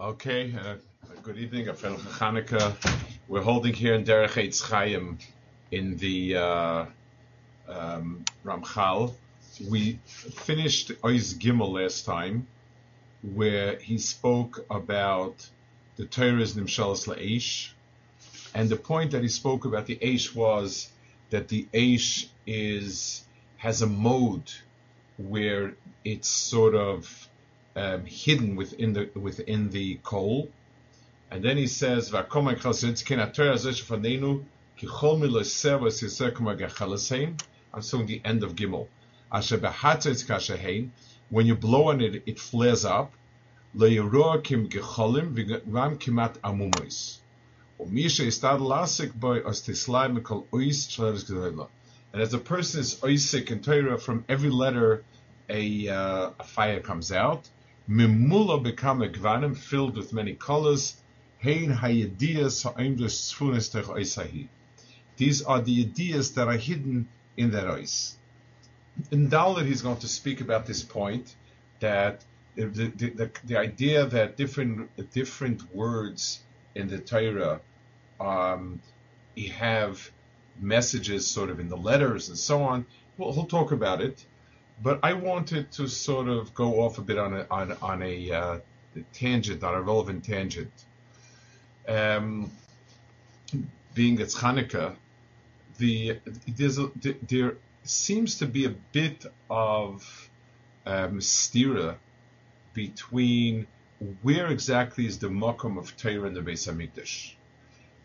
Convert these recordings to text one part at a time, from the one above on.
Okay, uh, good evening, Afel Chanukah. We're holding here in Derech Eitz Chaim in the uh, um, Ramchal. We finished Oiz Gimel last time, where he spoke about the Torah's Nimshalas La'esh, and the point that he spoke about the Eish was that the Eish is has a mode where it's sort of um, hidden within the within the coal. And then he says, I'm showing the end of Gimel. When you blow on it, it flares up. And as a person is oisik in Torah, from every letter a, uh, a fire comes out. Mimula become a gvanim filled with many colors. Hein hayediyas ha'imdus tzfunis tech oisahi. These are the ideas that are hidden in that ice. In Dalet, he's going to speak about this point that the, the, the, the idea that different different words in the Torah um, have messages sort of in the letters and so on. Well, he'll talk about it. But I wanted to sort of go off a bit on a on, on a uh, tangent, on a relevant tangent. Um, being it's Hanukkah, the there's a, there seems to be a bit of um, stira between where exactly is the makom of Torah in the Beis Hamikdash.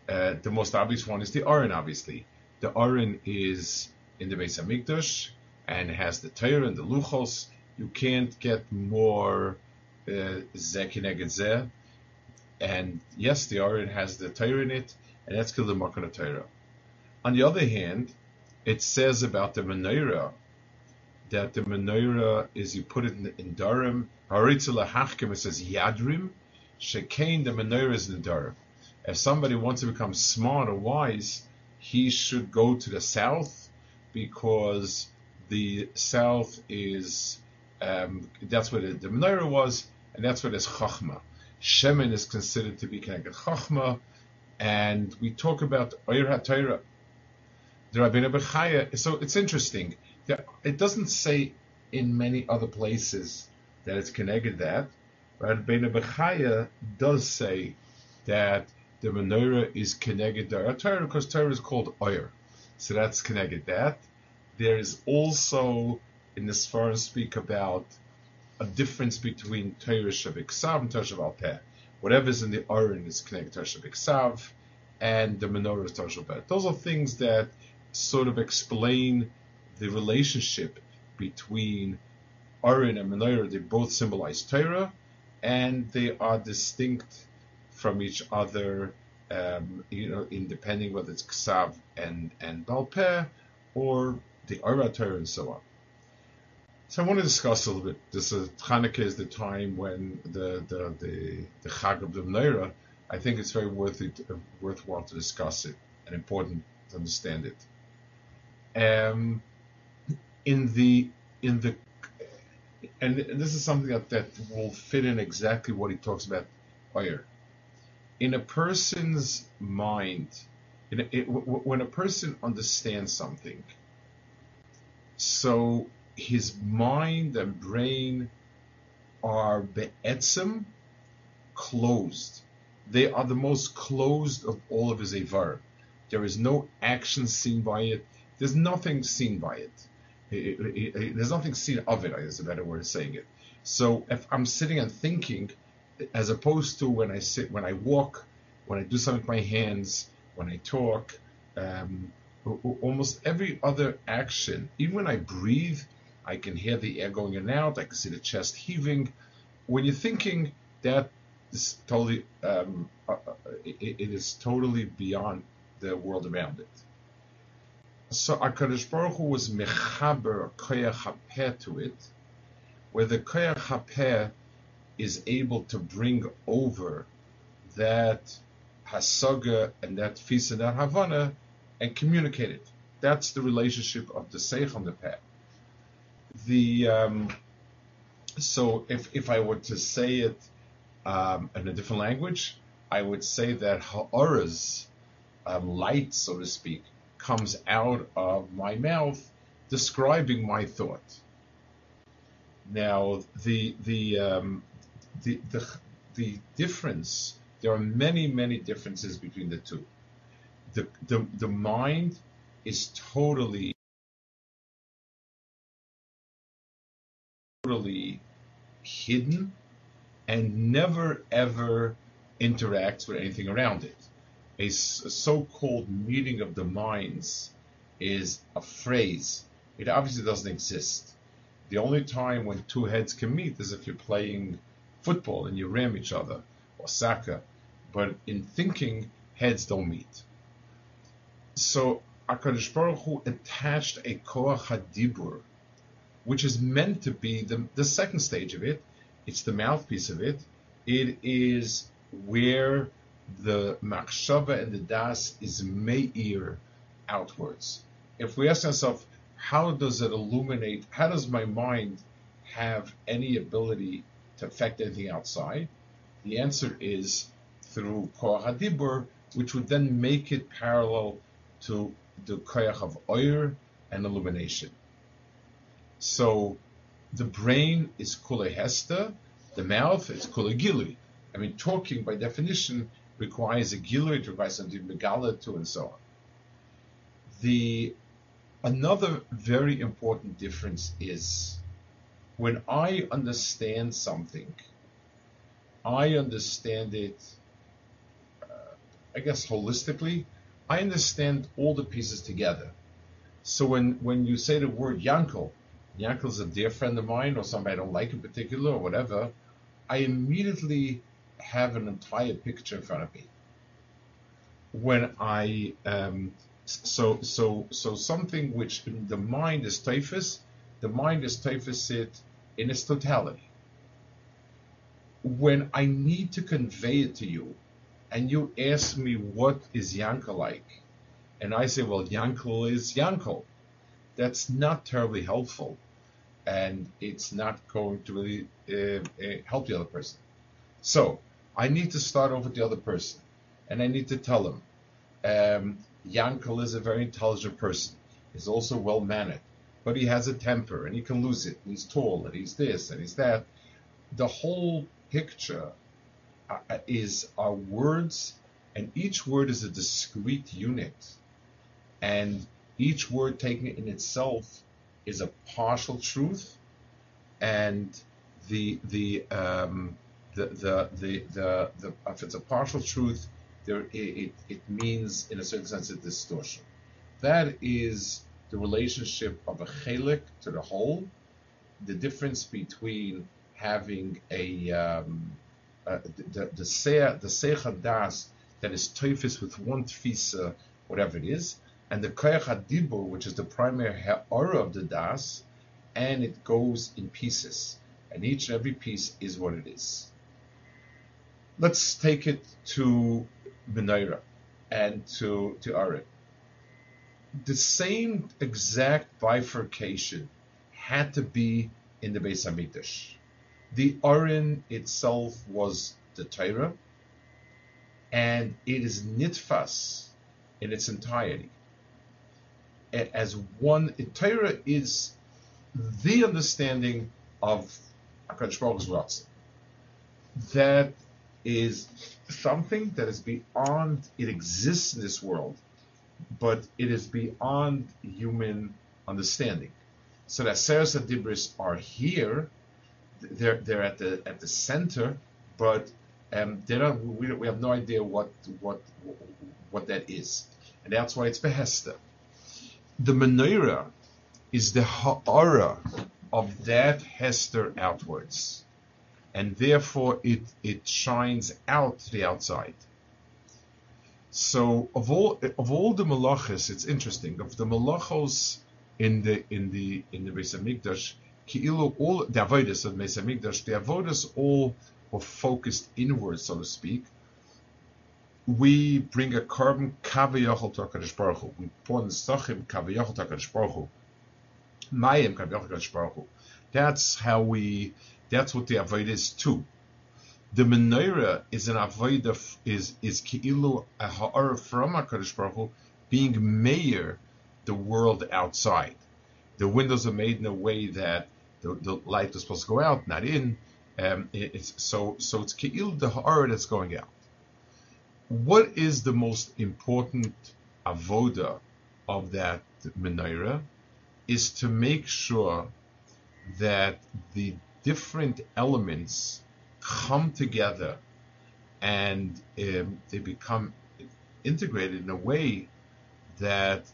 Uh, the most obvious one is the Aron, obviously. The Aron is in the Beis Hamikdash and has the Torah and the Luchos, you can't get more Zekineged uh, And yes, the Aron has the Torah in it, and that's called the Makana Torah. On the other hand, it says about the Menorah that the Menorah is you put it in, in darom. It says Yadrim. Shekain, the Menorah is in darom. If somebody wants to become smart or wise, he should go to the south because the south is um, that's where the, the menorah was, and that's where there's chachma. Shemen is considered to be connected chachma, and we talk about Oyer HaTorah. The Rabbeinu Bechaya. So it's interesting. That it doesn't say in many other places that it's connected that. But Rabbeinu Bechaya does say that the menorah is connected to Torah because Torah is called Oyer. So that's connected that there is also in this forum speak about a difference between Torah Shabiksav and Torah Whatever is in the Aron is connected to Shabiksav, and the menorah is Torah Shabal Those are things that sort of explain the relationship between Aron and menorah. They both symbolize Torah, and they are distinct from each other. Um, you know, in depending whether it's Ksav and and Balpeh, or the Torah and so on. So I want to discuss a little bit. This is Hanukkah is the time when the the the, the Chag of the Menorah. I think it's very worth it, uh, worthwhile to discuss it and important to understand it. Um, in the in the and this is something that, that will fit in exactly what he talks about Oyer. In a person's mind, in a, it, when a person understands something, so his mind and brain are be'etzim, closed. They are the most closed of all of his avar. There is no action seen by it. There's nothing seen by it. There's nothing seen of it, is a better way of saying it. So if I'm sitting and thinking, as opposed to when I sit, when I walk, when I do something with my hands, when I talk, um, almost every other action, even when I breathe, I can hear the air going in and out, I can see the chest heaving. When you're thinking, that is totally um, uh, uh, it, it is totally beyond the world around it. So Hakadosh Baruch Hu was mechaber koyach hapeh to it, where the koyach hapeh is able to bring over that hasaga and that fisa that havana and communicate it. That's the relationship of the seich on the peh. The um, so if if I were to say it um, in a different language, I would say that ha'ora's um, light, so to speak, comes out of my mouth, describing my thought. Now, the the um, the, the the difference. There are many many differences between the two. The the the mind is totally totally hidden and never ever interacts with anything around it. A, so-called meeting of the minds is a phrase. It obviously doesn't exist. The only time when two heads can meet is if you're playing football and you ram each other or soccer. But in thinking, heads don't meet. So Akadosh Baruch Hu attached a koach hadibur, which is meant to be the, the second stage of it. It's the mouthpiece of it. It is where the machshava and the das is meir outwards. If we ask ourselves, how does it illuminate? How does my mind have any ability to affect anything outside? The answer is through koach hadibur, which would then make it parallel to the koyach of oir and illumination. So the brain is kule hesta, the mouth is kule gilui. I mean, talking by definition requires a gilui, it requires something megala to, and so on. The another very important difference is when I understand something, I understand it, uh, I guess, holistically. I understand all the pieces together. So when, when you say the word Yankel, Yankel's a dear friend of mine or somebody I don't like in particular or whatever, I immediately have an entire picture in front of me. When I um, so so so something which the mind is typhus, the mind is typhus it in its totality. When I need to convey it to you, and you ask me what is Yankel like, and I say, well, Yankel is Yankel. That's not terribly helpful, and it's not going to really uh, uh, help the other person. So I need to start off with the other person, and I need to tell him, um, Yankel is a very intelligent person. He's also well mannered, but he has a temper, and he can lose it. And he's tall, and he's this, and he's that. The whole picture is our words, and each word is a discrete unit, and each word taken in itself is a partial truth, and the the um, the, the the the the if it's a partial truth, there it, it means in a certain sense a distortion. That is the relationship of a chelik to the whole, the difference between having a um, uh, the the the seich das that is teifis with one tfisa, whatever it is, and the koyach hadibur, which is the primary ha'ara of the das, and it goes in pieces, and each and every piece is what it is. Let's take it to Menorah and to to Arik. The same exact bifurcation had to be in the Beis Hamikdash. The Arin itself was the Torah, and it is nitfas in its entirety. As one, the Torah is the understanding of Hakadosh Baruch Hu's That is something that is beyond. It exists in this world, but it is beyond human understanding. So that Seres and Dibris are here they're they're at the at the center, but um, they don't. We, we have no idea what what what that is, and that's why it's behesta. The menorah is the aura of that hester outwards. and therefore it it shines out the outside. So of all of all the malachas, it's interesting. Of the malachos in the in the in the Beis Hamikdash, ki'ilu all the avodas of Beis the avodas all were focused inward, so to speak. We bring a korban kaviyachol to Hakadosh Baruch Hu. We pour in sachim kaviyachol to Hakadosh Baruch Hu. Mayim kaviyachol Hakadosh Baruch Hu. That's how we. That's what the avodah is too. The menorah is an avodah is is ki'ilu a ha'ara from Hakadosh Baruch Hu, being mayor the world outside. The windows are made in a way that the, the light is supposed to go out, not in. Um, it, it's so so it's Ke'il, the ha'ara that's going out. What is the most important avoda of that menorah? Is to make sure that the different elements come together and um, they become integrated in a way that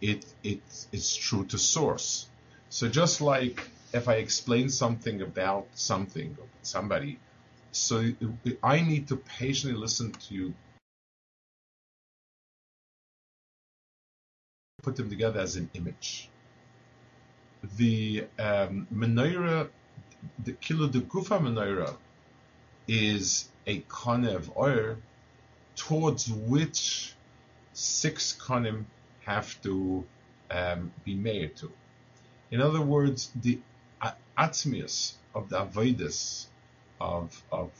it, it it's true to source. So just like if I explain something about something or somebody, so I need to patiently listen to you, put them together as an image. The um, menorah, the kilo de gufa menorah, is a kone of oil towards which six konim have to um, be made to. In other words, the atzmius of the avodas of of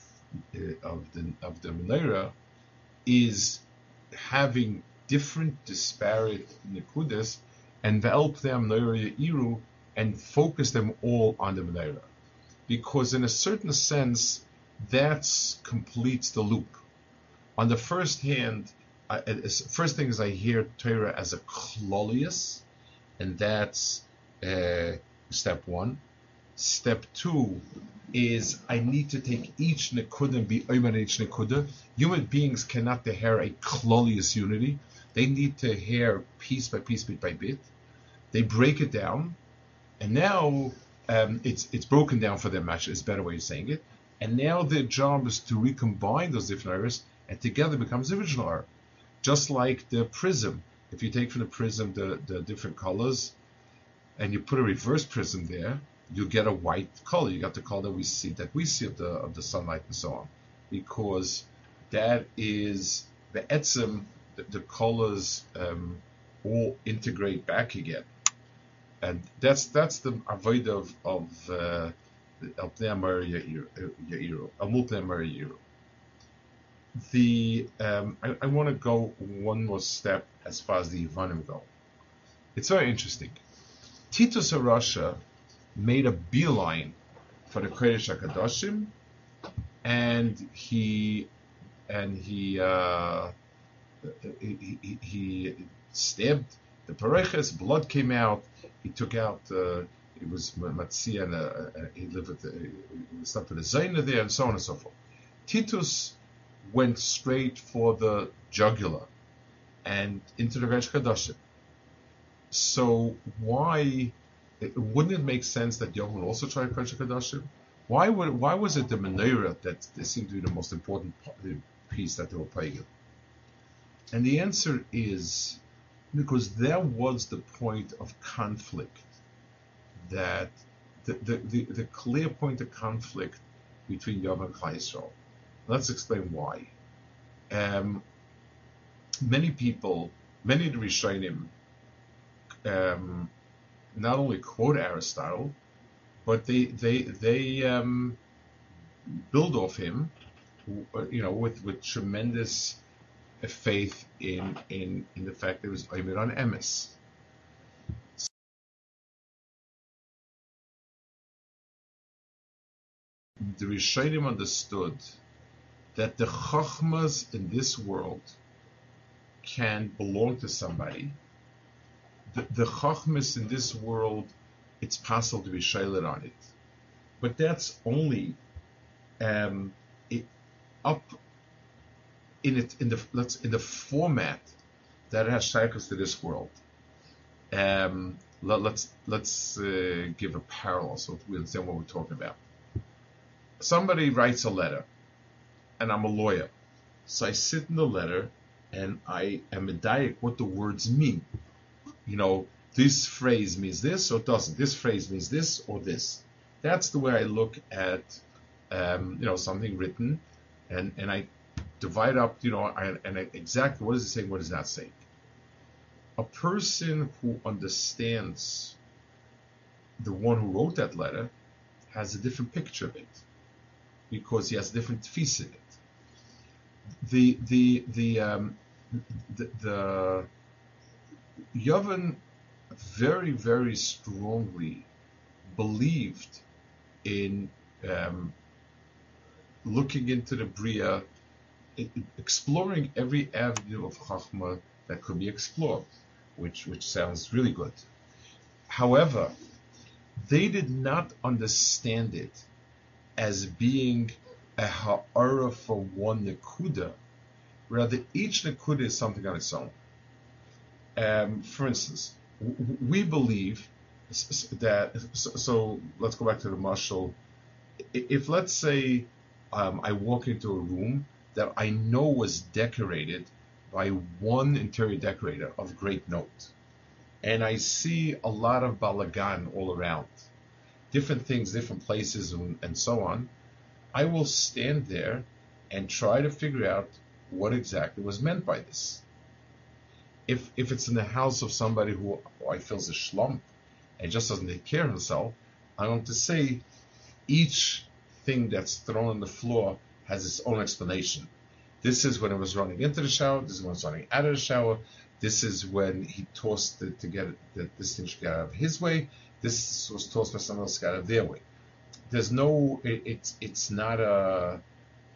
uh, of the of the menorah is having different disparate nekudas and help them iru and focus them all on the menorah, because in a certain sense that completes the loop. On the first hand, I, first thing is I hear Torah as a klolius, and that's uh, step one. Step two is I need to take each nekuda and be oimer each nekuda. Human beings cannot hear a klolius unity. They need to hear piece by piece, bit by bit. They break it down, and now um, it's it's broken down for them. Actually, it's a better way of saying it. And now their job is to recombine those different areas, and together becomes the original art just like the prism. If you take from the prism the, the different colors and you put a reverse prism there, you get a white color. You got the color that we see that we see of the of the sunlight and so on, because that is the etzim. The, the colors um, all integrate back again, and that's that's the avoid of of uh, of the Yairo, Yairo the um, I, I want to go one more step as far as the Ivanim go. It's very interesting. Titus HaRasha made a beeline for the Kodesh Hakadoshim, and he and he, uh, he, he, stabbed the pareches. Blood came out. He took out. Uh, it was Matzia, and uh, uh, he lived with the, he slept with a Zaina there, and so on and so forth. Titus went straight for the jugular and into the Resh Kadashim. So why wouldn't it make sense that would also try Resh Kadashim? Why would why was it the menorah that seemed to be the most important piece that they were playing? And the answer is because there was the point of conflict that the, the, the, the clear point of conflict between Yom and Yisrael. Let's explain why. Um, many people, many of the Rishonim, um, not only quote Aristotle, but they they they um, build off him, you know, with with tremendous faith in in in the fact that it was Omer on Emes. The Rishonim understood that the chachmas in this world can belong to somebody. The, the in this world, it's possible to be shaylet on it, but that's only um, it, up in it in the let's in the format that has shaykhs to this world. Um, let, us let's, let's uh, give a parallel so we understand what we're talking about. somebody writes a letter, and I'm a lawyer, so I sit in the letter and I am a medayik what the words mean. You know, this phrase means this or doesn't. This phrase means this or this. That's the way I look at, um, you know, something written, and and I divide up, you know, and, and I, exactly what is it saying, what is that saying. A person who understands the one who wrote that letter has a different picture of it because he has different tfis in it. The the the um, the, the Yavin very very strongly believed in um, looking into the bria, exploring every avenue of chachma that could be explored, which which sounds really good. However, they did not understand it as being a ha'ara for one nekuda. Rather, each nekuda is something on its own. Um, for instance, we believe that. So, so, let's go back to the marshal. If let's say um, I walk into a room that I know was decorated by one interior decorator of great note, and I see a lot of balagan all around, different things, different places, and, and so on, I will stand there and try to figure out what exactly was meant by this. If if it's in the house of somebody who, who I feel is a slump and just doesn't take care of himself, I want to say each thing that's thrown on the floor has its own explanation. This is when it was running into the shower. This is when it's running out of the shower. This is when he tossed it to get that this thing should get out of his way. This was tossed by someone else, got out of their way. There's no, it, it's it's not a,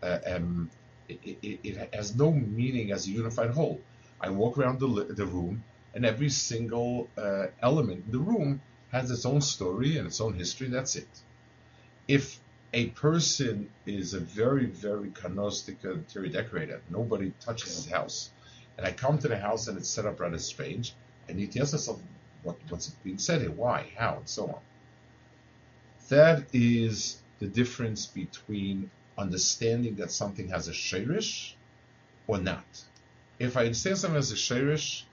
a um, it, it, it, has no meaning as a unified whole. I walk around the, the room, and every single uh, element in the room has its own story and its own history. That's it. If a person is a very, very canostic interior decorator, nobody touches his house, and I come to the house and it's set up rather strange. I need to ask myself, what, what's being said here? Why? How? And so on. That is the difference between understanding that something has a shirish or not. If I understand something has a shirish,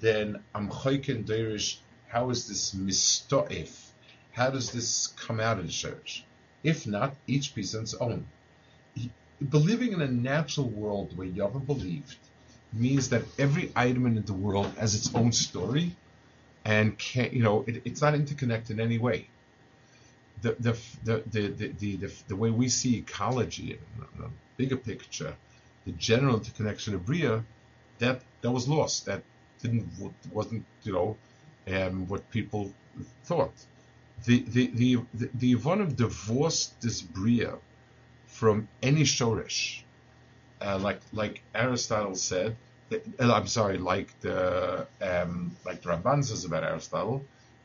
then I'm choiken derish. How is this mistoif? How does this come out in the shirish? If not, each piece on its own. Believing in a natural world where Yahweh believed means that every item in the world has its own story and can you know it, it's not interconnected in any way. The the the the the, the, the way we see ecology in a bigger picture, the general interconnection of Bria, that that was lost. That didn't wasn't you know um, what people thought. The the the the, the Ivanov divorced this Bria from any Shoresh. Uh, like like Aristotle said, uh, I'm sorry, like the um, like the Ramban says about Aristotle,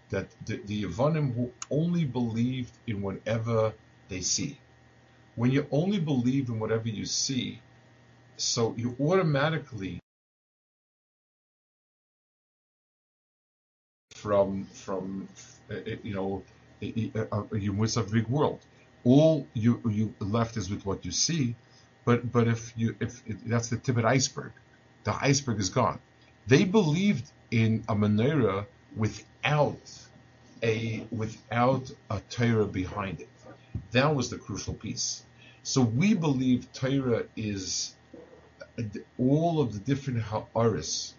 that the, the who only believed in whatever they see. When you only believe in whatever you see, so you automatically from from uh, uh you know you miss a big world. All you you left is with what you see, but but if you if it, that's the tip of the iceberg the iceberg is gone. They believed in a menorah without a without a Torah behind it. That was the crucial piece. So we believe Torah is all of the different ha'aris.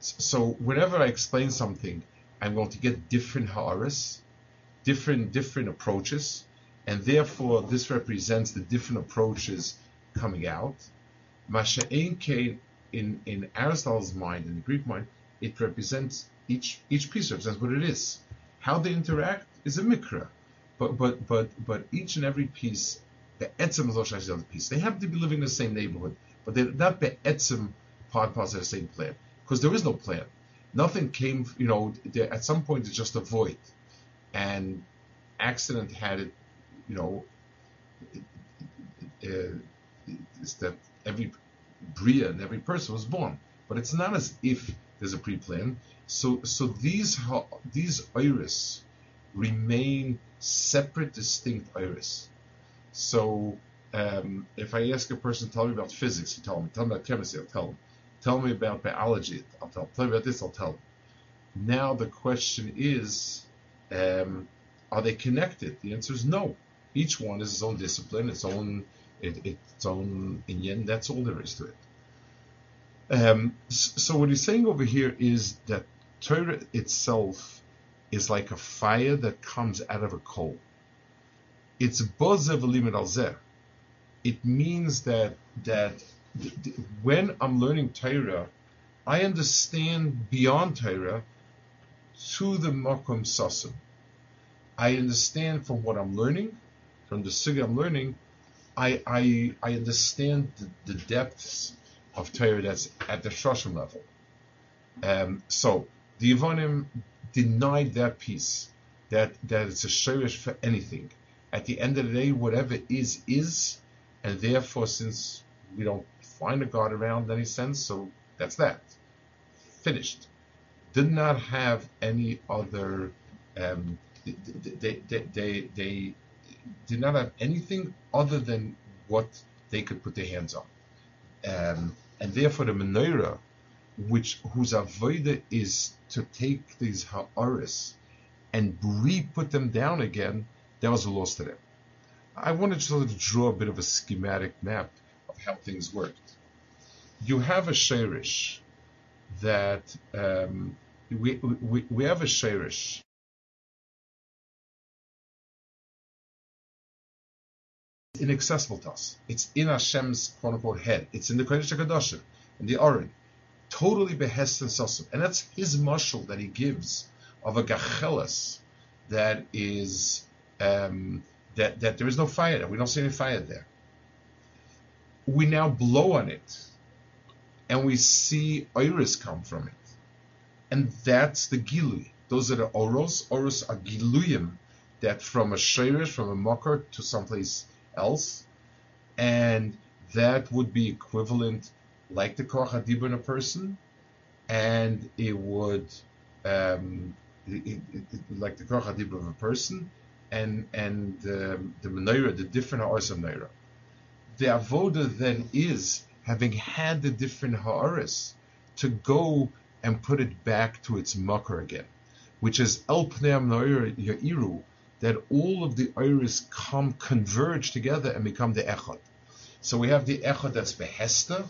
So whenever I explain something, I'm going to get different ha'aris, different different approaches, and therefore this represents the different approaches coming out. Masha'en Kain in, in Aristotle's mind, in the Greek mind, it represents each each piece represents what it is. How they interact is a mikra, but but but but each and every piece, the etzim is the other piece. They happen to be living in the same neighborhood, but they're not the etzim part parts of the same plan because there is no plan. Nothing came, you know. There, at some point, it's just a void, and accident had it, you know. Uh, it's that every bria and every person was born. But it's not as if there's a pre-plan. So so these these iris remain separate, distinct iris. So um, if I ask a person, tell me about physics, you tell me. Tell me about chemistry, I'll tell them. Tell me about biology, I'll tell. Tell me about this, I'll tell. Now the question is, um, are they connected? The answer is no. Each one is its own discipline, its own it, its own yin. That's all there is to it. Um, so what he's saying over here is that Torah itself is like a fire that comes out of a coal. It's bozev limit It means that that when I'm learning Torah, I understand beyond Torah to the makom sasim. I understand from what I'm learning, from the sugi I'm learning, I I, I understand the, the depths of Torah that's at the Shoshim level. Um, so the Yevonim denied that piece, that that it's a shirish for anything. At the end of the day, whatever is is, and therefore, since we don't find a God around any sense, so that's that. Finished. Did not have any other. Um, they, they, they, they did not have anything other than what they could put their hands on. Um, and therefore the menorah, which whose avodah is to take these ha'aris and re-put them down again, that was a loss to them. I wanted to draw a bit of a schematic map of how things worked. You have a sherish that um, we, we, we have a sherish inaccessible to us. It's in Hashem's quote unquote head. It's in the Kodesh HaKadoshim, in the Oren. Totally behest and sasim. And that's his mushal that he gives of a gachelas that is um, that that there is no fire. We don't see any fire there. We now blow on it, and we see iris come from it, and that's the gilui. Those are the oros. Oros are giluyim that from a shirish, from a mocker to someplace else, and that would be equivalent, like the hadibur in a person, and it would um, it, it, it, like the hadibur of a person, and and um, the menorah, the different ha'aras of menorah. The avoda then is having had the different ha'aras to go and put it back to its mucker again, which is el pnei ya'iru, that all of the iris come converge together and become the echad. So we have the echad that's behesta.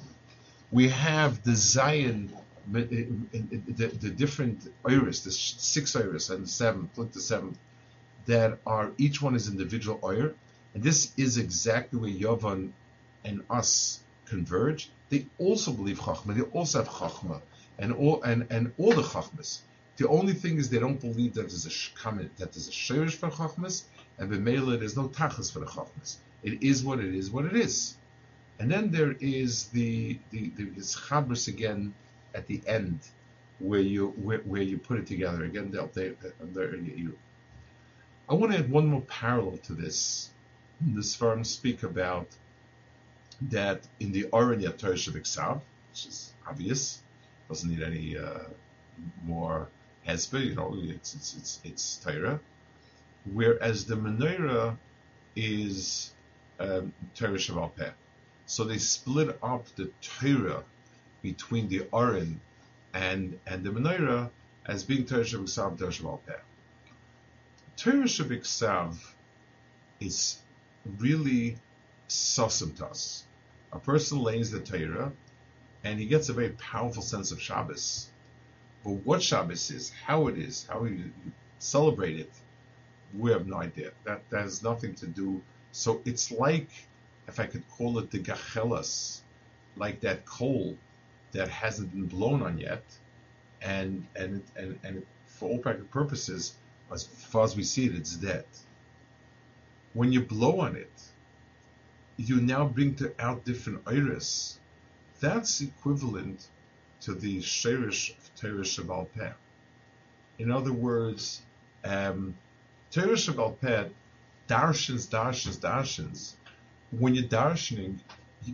We have the zayin, the, the different iris, the six iris and the seven, look the seven, that are each one is individual oir, and this is exactly where Yavan and us converge. They also believe chachma. They also have chachma, and all and and all the chachmas. The only thing is they don't believe that there's a shkamet, that there's a shirish for chachmas, and b'meila there's no tachas for the chachmas. It is what it is, what it is. And then there is the the, the chabris again at the end, where you where, where you put it together again. You. I want to add one more parallel to this. The Sfarim speak about that in the Oren Yator Shavik which is obvious, doesn't need any uh, more Hezbollah, you know, it's it's it's it's Torah, whereas the menorah is um, Torah Shaval Peh. So they split up the Torah between the Oren and and the menorah as being Torah Shabbat Torah Shaval Peh. Torah Shabbat is really sasim A person lays the Torah and he gets a very powerful sense of Shabbos but what Shabbos is, how it is, how you celebrate it, we have no idea. That, that has nothing to do. So it's like, if I could call it the gachelas, like that coal that hasn't been blown on yet, and and and and for all practical purposes, as far as we see it, it's dead. When you blow on it, you now bring to out different iris. That's equivalent to the Sherish of Torah Shabbal Peh. In other words, um, Torah Shabbal Peh darshans, darshans, darshans. When you're darshaning,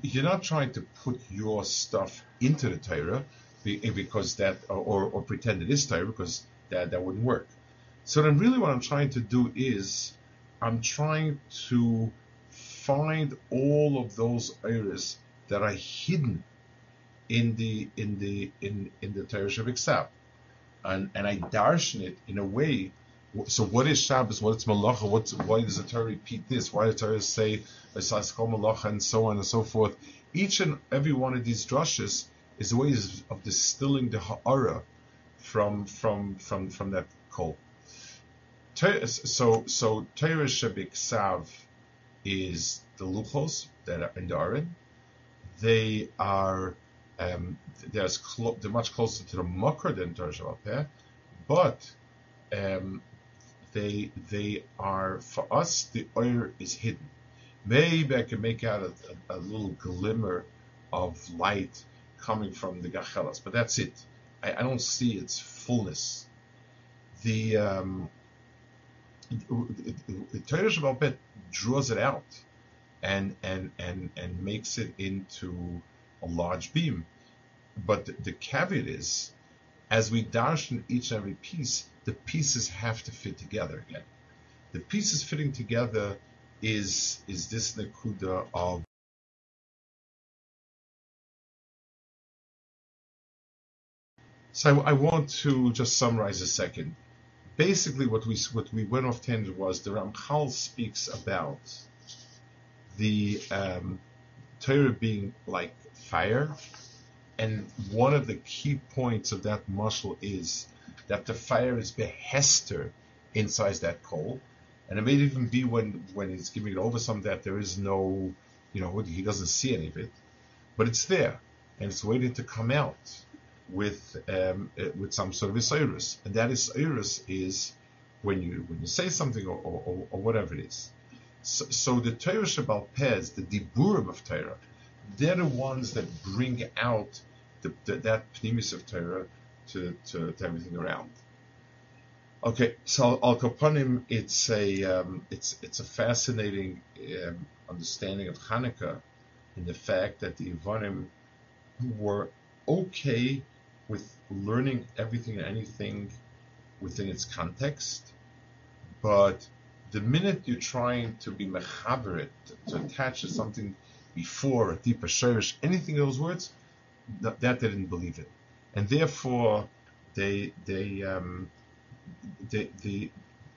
you're not trying to put your stuff into the Torah because that, or, or pretend it is Torah because that, that wouldn't work. So then really what I'm trying to do is I'm trying to find all of those areas that are hidden in the in the in in the Torah Shabbat and and I darshan it in a way. So what is Shabbos? What's Malacha? What's why does the Torah repeat this? Why does the Torah say Esaskol Malacha and so on and so forth? Each and every one of these drushes is a way of distilling the ha'ara from from from from that coal. So so Torah Shabbat is the luchos that are in the Aron. They are um, they're, clo- they're much closer to the Makar than Torah Shabbat but um, they they are for us the oil is hidden. Maybe I can make out a, a, a little glimmer of light coming from the gachelas, but that's it. I, I don't see its fullness. The um, Torah Shabbat draws it out and and and and makes it into a large beam. But the, the caveat is, as we darshan each and every piece, the pieces have to fit together again. The pieces fitting together is is this nekuda of So I, I, want to just summarize a second. Basically, what we what we went off tangent was the Ramchal speaks about the um, Torah being like fire, and one of the key points of that muscle is that the fire is behester inside that coal, and it may even be when when he's giving it over some that there is no, you know, he doesn't see any of it, but it's there and it's waiting to come out with um, uh, with some sort of iris, and that is iris is when you when you say something or, or, or whatever it is. So, so the Torah Shabbal Pez, the Diburim of Torah, they're the ones that bring out the, the, that pnimis of Torah to, to, to, everything around. Okay, so Al Kapanim, it's a um, it's it's a fascinating um, understanding of Hanukkah in the fact that the Ivanim were okay with learning everything and anything within its context, but the minute you're trying to be mechaberit, to attach to something before a deeper shirish, anything those words, that, that they didn't believe it, and therefore they they um, they, the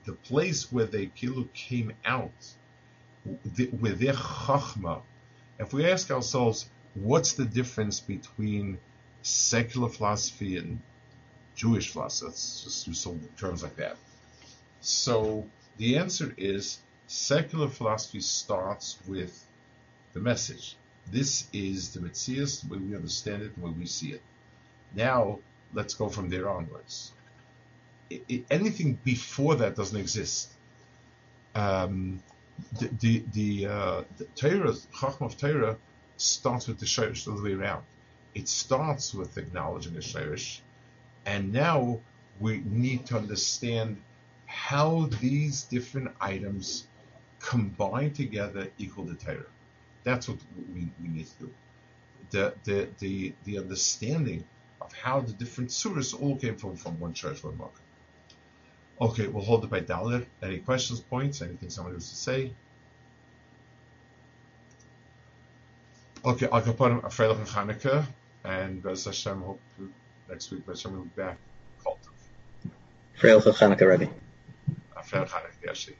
the place where they kilu came out the, with their chachma. If we ask ourselves, what's the difference between secular philosophy and Jewish philosophy? Let's just use some terms like that. So the answer is secular philosophy starts with the message. This is the Metzias, the way we understand it, the way we see it. Now, let's go from there onwards. It, it, anything before that doesn't exist. Um, the the the, uh, the Torah, Chacham of Torah, starts with the Shirish the other way around. It starts with acknowledging the Shirish, and now we need to understand how these different items combine together equal the Torah. That's what we, we need to do. The, the, the, the understanding of how the different surahs all came from, from one church, one market. Okay, we'll hold it by Dalet. Any questions, points, anything somebody wants to say? Okay, I'll put a Freilich and Hanukkah, and Bez Hashem, hope next week Bez Hashem will be back. Freilich and Hanukkah, Rebbe. Freilich Hanukkah, actually.